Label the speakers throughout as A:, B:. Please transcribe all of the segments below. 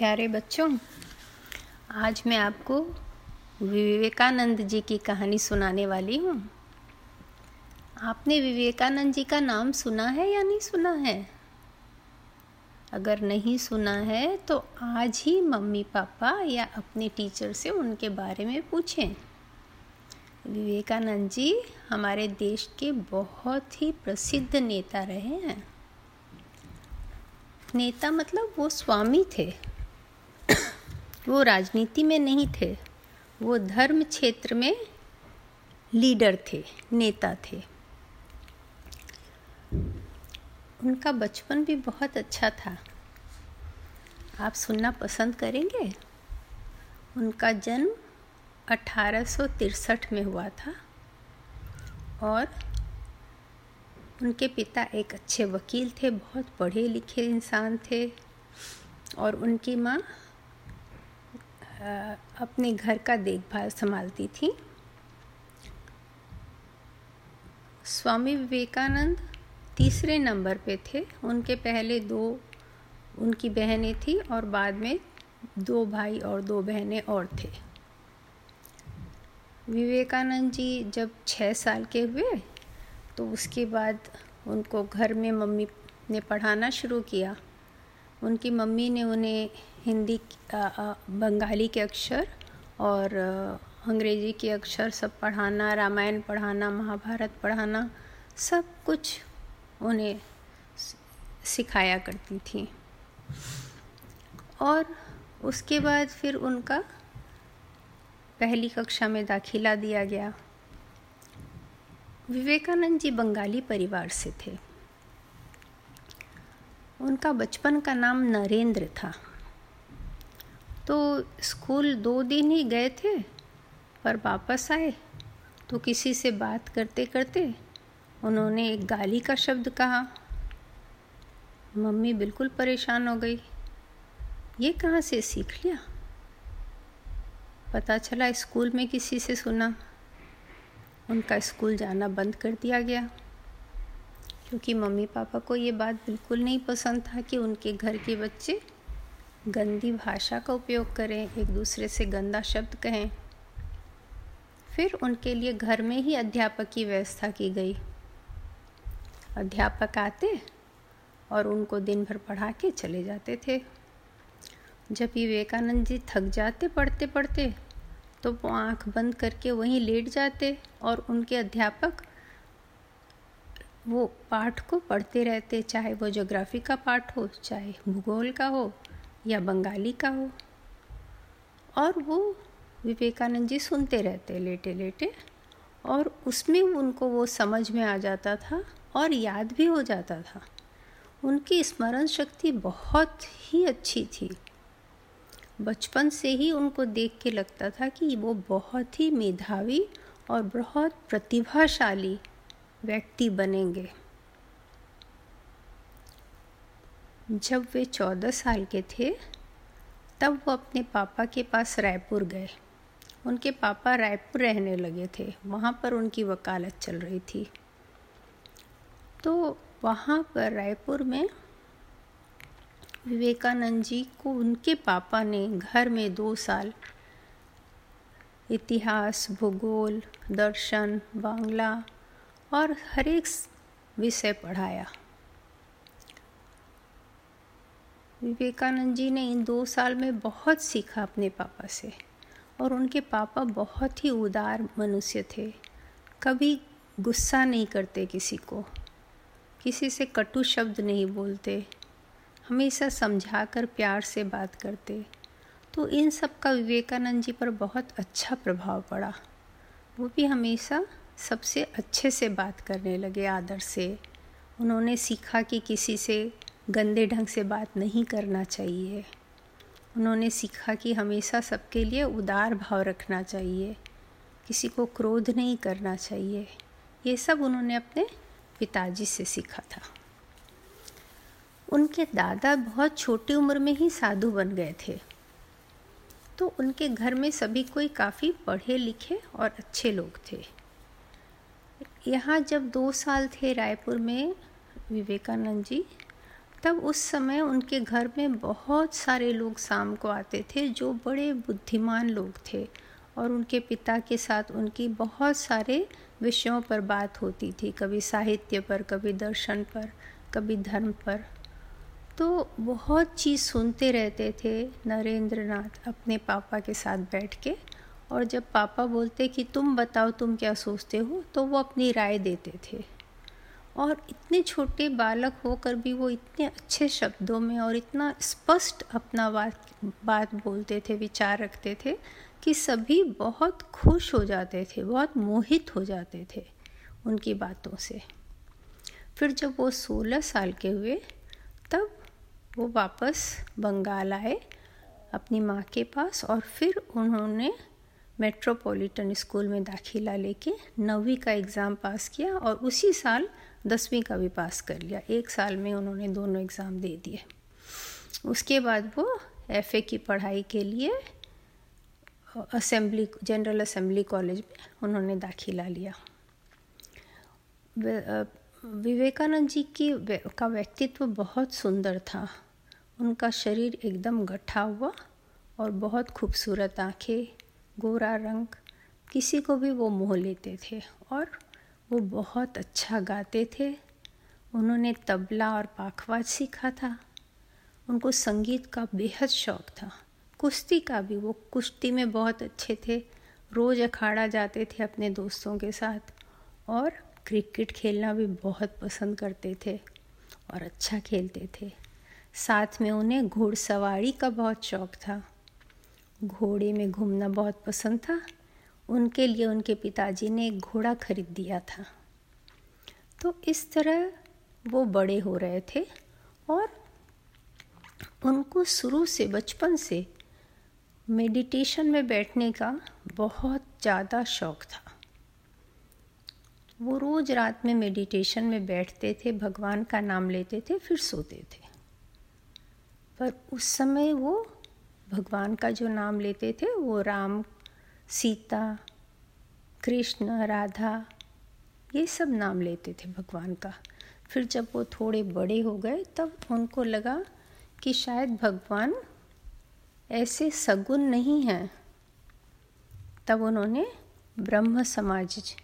A: प्यारे बच्चों, आज मैं आपको विवेकानंद जी की कहानी सुनाने वाली हूँ। आपने विवेकानंद जी का नाम सुना है या नहीं सुना है? अगर नहीं सुना है तो आज ही मम्मी पापा या अपने टीचर से उनके बारे में पूछें। विवेकानंद जी हमारे देश के बहुत ही प्रसिद्ध नेता रहे हैं। नेता मतलब वो स्वामी थे। वो राजनीति में नहीं थे। वो धर्म क्षेत्र में लीडर थे, नेता थे। उनका बचपन भी बहुत अच्छा था। आप सुनना पसंद करेंगे? उनका जन्म अठारह में हुआ था और उनके पिता एक अच्छे वकील थे, बहुत पढ़े लिखे इंसान थे और उनकी माँ अपने घर का देखभाल संभालती थी। स्वामी विवेकानंद तीसरे नंबर पे थे। उनके पहले दो, उनकी बहनें थी और बाद में दो भाई और दो बहनें और थे। विवेकानंद जी जब छः साल के हुए तो उसके बाद उनको घर में मम्मी ने पढ़ाना शुरू किया। उनकी मम्मी ने उन्हें हिंदी बंगाली के अक्षर और अंग्रेज़ी के अक्षर सब पढ़ाना, रामायण पढ़ाना, महाभारत पढ़ाना, सब कुछ उन्हें सिखाया करती थी। और उसके बाद फिर उनका पहली कक्षा में दाखिला दिया गया। विवेकानंद जी बंगाली परिवार से थे। उनका बचपन का नाम नरेंद्र था। तो स्कूल दो दिन ही गए थे पर वापस आए। तो किसी से बात करते करते उन्होंने एक गाली का शब्द कहा। मम्मी बिल्कुल परेशान हो गई। ये कहाँ से सीख लिया? पता चला स्कूल में किसी से सुना। उनका स्कूल जाना बंद कर दिया गया। क्योंकि मम्मी पापा को ये बात बिल्कुल नहीं पसंद था कि उनके घर के बच्चे गंदी भाषा का उपयोग करें, एक दूसरे से गंदा शब्द कहें। फिर उनके लिए घर में ही अध्यापक की व्यवस्था की गई। अध्यापक आते और उनको दिन भर पढ़ा के चले जाते थे। जब विवेकानंद जी थक जाते पढ़ते पढ़ते तो वो आँख बंद करके वहीं लेट जाते और उनके अध्यापक वो पाठ को पढ़ते रहते, चाहे वो जोग्राफी का पाठ हो, चाहे भूगोल का हो, या बंगाली का हो। और वो विवेकानंद जी सुनते रहते लेटे लेटे, और उसमें उनको वो समझ में आ जाता था, और याद भी हो जाता था। उनकी स्मरण शक्ति बहुत ही अच्छी थी। बचपन से ही उनको देख के लगता था कि वो बहुत ही मेधावी और बहुत प्रतिभाशाली व्यक्ति बनेंगे। जब वे चौदह साल के थे, तब वो अपने पापा के पास रायपुर गए। उनके पापा रायपुर रहने लगे थे। वहाँ पर उनकी वकालत चल रही थी। तो वहाँ पर रायपुर में विवेकानंद जी को उनके पापा ने घर में दो साल इतिहास, भूगोल, दर्शन, बांग्ला और हर एक विषय पढ़ाया। विवेकानंद जी ने इन दो साल में बहुत सीखा अपने पापा से और उनके पापा बहुत ही उदार मनुष्य थे। कभी गुस्सा नहीं करते किसी को, किसी से कटु शब्द नहीं बोलते, हमेशा समझा कर प्यार से बात करते। तो इन सब का विवेकानंद जी पर बहुत अच्छा प्रभाव पड़ा। वो भी हमेशा सबसे अच्छे से बात करने लगे आदर से। उन्होंने सीखा कि किसी से गंदे ढंग से बात नहीं करना चाहिए। उन्होंने सीखा कि हमेशा सबके लिए उदार भाव रखना चाहिए। किसी को क्रोध नहीं करना चाहिए। ये सब उन्होंने अपने पिताजी से सीखा था। उनके दादा बहुत छोटी उम्र में ही साधु बन गए थे। तो उनके घर में सभी कोई काफ़ी पढ़े लिखे और अच्छे लोग थे। यहाँ जब दो साल थे रायपुर में विवेकानंद जी, तब उस समय उनके घर में बहुत सारे लोग शाम को आते थे जो बड़े बुद्धिमान लोग थे और उनके पिता के साथ उनकी बहुत सारे विषयों पर बात होती थी, कभी साहित्य पर, कभी दर्शन पर, कभी धर्म पर। तो बहुत चीज़ सुनते रहते थे नरेंद्र नाथ अपने पापा के साथ बैठ के। और जब पापा बोलते कि तुम बताओ तुम क्या सोचते हो तो वो अपनी राय देते थे। और इतने छोटे बालक होकर भी वो इतने अच्छे शब्दों में और इतना स्पष्ट अपना बात बात बोलते थे, विचार रखते थे कि सभी बहुत खुश हो जाते थे, बहुत मोहित हो जाते थे उनकी बातों से। फिर जब वो सोलह साल के हुए, तब वो वापस बंगाल आए अपनी माँ के पास और फिर उन्होंने मेट्रोपॉलिटन स्कूल में दाखिला लेके नौवीं का एग्ज़ाम पास किया और उसी साल दसवीं का भी पास कर लिया। एक साल में उन्होंने दोनों एग्ज़ाम दे दिए। उसके बाद वो एफ़ए की पढ़ाई के लिए असेंबली जनरल असेंबली कॉलेज में उन्होंने दाखिला लिया। विवेकानंद जी की का व्यक्तित्व बहुत सुंदर था। उनका शरीर एकदम गठा हुआ और बहुत खूबसूरत आँखें गोरा रंग, किसी को भी वो मोह लेते थे और वो बहुत अच्छा गाते थे। उन्होंने तबला और पाखवाज सीखा था। उनको संगीत का बेहद शौक था। कुश्ती का भी, वो कुश्ती में बहुत अच्छे थे। रोज़ अखाड़ा जाते थे अपने दोस्तों के साथ और क्रिकेट खेलना भी बहुत पसंद करते थे और अच्छा खेलते थे। साथ में उन्हें घुड़सवारी का बहुत शौक था। घोड़े में घूमना बहुत पसंद था। उनके लिए उनके पिताजी ने एक घोड़ा खरीद दिया था। तो इस तरह वो बड़े हो रहे थे और उनको शुरू से बचपन से मेडिटेशन में बैठने का बहुत ज़्यादा शौक था। वो रोज़ रात में मेडिटेशन में बैठते थे, भगवान का नाम लेते थे, फिर सोते थे। पर उस समय वो भगवान का जो नाम लेते थे, वो राम, सीता, कृष्ण, राधा, ये सब नाम लेते थे भगवान का। फिर जब वो थोड़े बड़े हो गए, तब उनको लगा कि शायद भगवान ऐसे सगुन नहीं हैं। तब उन्होंने ब्रह्म समाज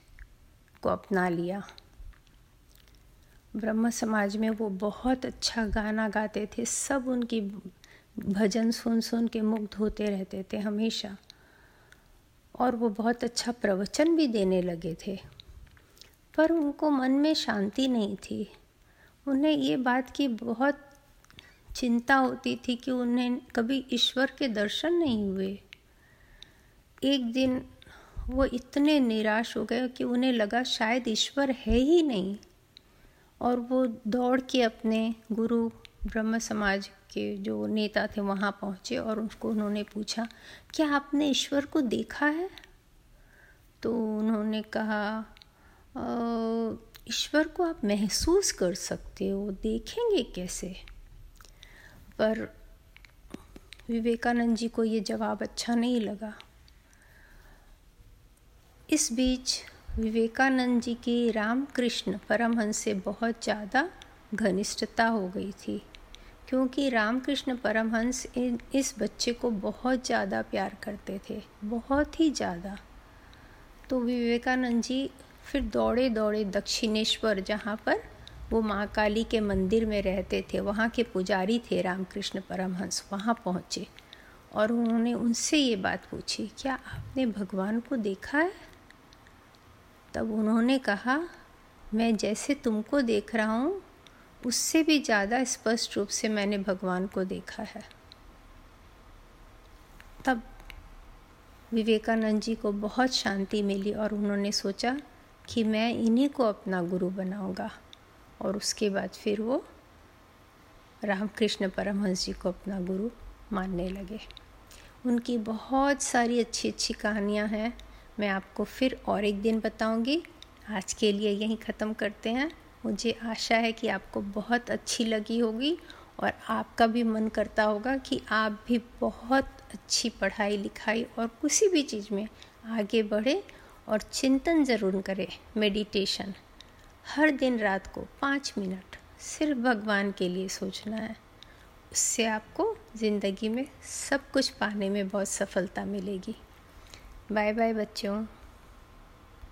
A: को अपना लिया। ब्रह्म समाज में वो बहुत अच्छा गाना गाते थे, सब उनकी भजन सुन सुन के मुग्ध होते रहते थे हमेशा। और वो बहुत अच्छा प्रवचन भी देने लगे थे। पर उनको मन में शांति नहीं थी। उन्हें ये बात की बहुत चिंता होती थी कि उन्हें कभी ईश्वर के दर्शन नहीं हुए। एक दिन वो इतने निराश हो गए कि उन्हें लगा शायद ईश्वर है ही नहीं। और वो दौड़ के अपने गुरु ब्रह्म समाज के जो नेता थे वहाँ पहुँचे और उसको उन्होंने पूछा, क्या आपने ईश्वर को देखा है? तो उन्होंने कहा ईश्वर को आप महसूस कर सकते हो, देखेंगे कैसे? पर विवेकानंद जी को ये जवाब अच्छा नहीं लगा। इस बीच विवेकानंद जी की रामकृष्ण परमहंस से बहुत ज़्यादा घनिष्ठता हो गई थी। क्योंकि रामकृष्ण परमहंस इस बच्चे को बहुत ज़्यादा प्यार करते थे, बहुत ही ज़्यादा। तो विवेकानंद जी फिर दौड़े दौड़े दक्षिणेश्वर, जहाँ पर वो माँ काली के मंदिर में रहते थे, वहाँ के पुजारी थे रामकृष्ण परमहंस, वहाँ पहुँचे। और उन्होंने उनसे ये बात पूछी, क्या आपने भगवान को देखा है? तब उन्होंने कहा, मैं जैसे तुमको देख रहा हूँ उससे भी ज़्यादा स्पष्ट रूप से मैंने भगवान को देखा है। तब विवेकानंद जी को बहुत शांति मिली और उन्होंने सोचा कि मैं इन्हीं को अपना गुरु बनाऊँगा और उसके बाद फिर वो रामकृष्ण परमहंस जी को अपना गुरु मानने लगे। उनकी बहुत सारी अच्छी अच्छी कहानियाँ हैं। मैं आपको फिर और एक दिन बताऊँगी। आज के लिए यहीं ख़त्म करते हैं। मुझे आशा है कि आपको बहुत अच्छी लगी होगी और आपका भी मन करता होगा कि आप भी बहुत अच्छी पढ़ाई लिखाई और किसी भी चीज़ में आगे बढ़े और चिंतन ज़रूर करें मेडिटेशन हर दिन रात को पाँच मिनट सिर्फ़ भगवान के लिए सोचना है। उससे आपको ज़िंदगी में सब कुछ पाने में बहुत सफलता मिलेगी। बाय बाय बच्चों।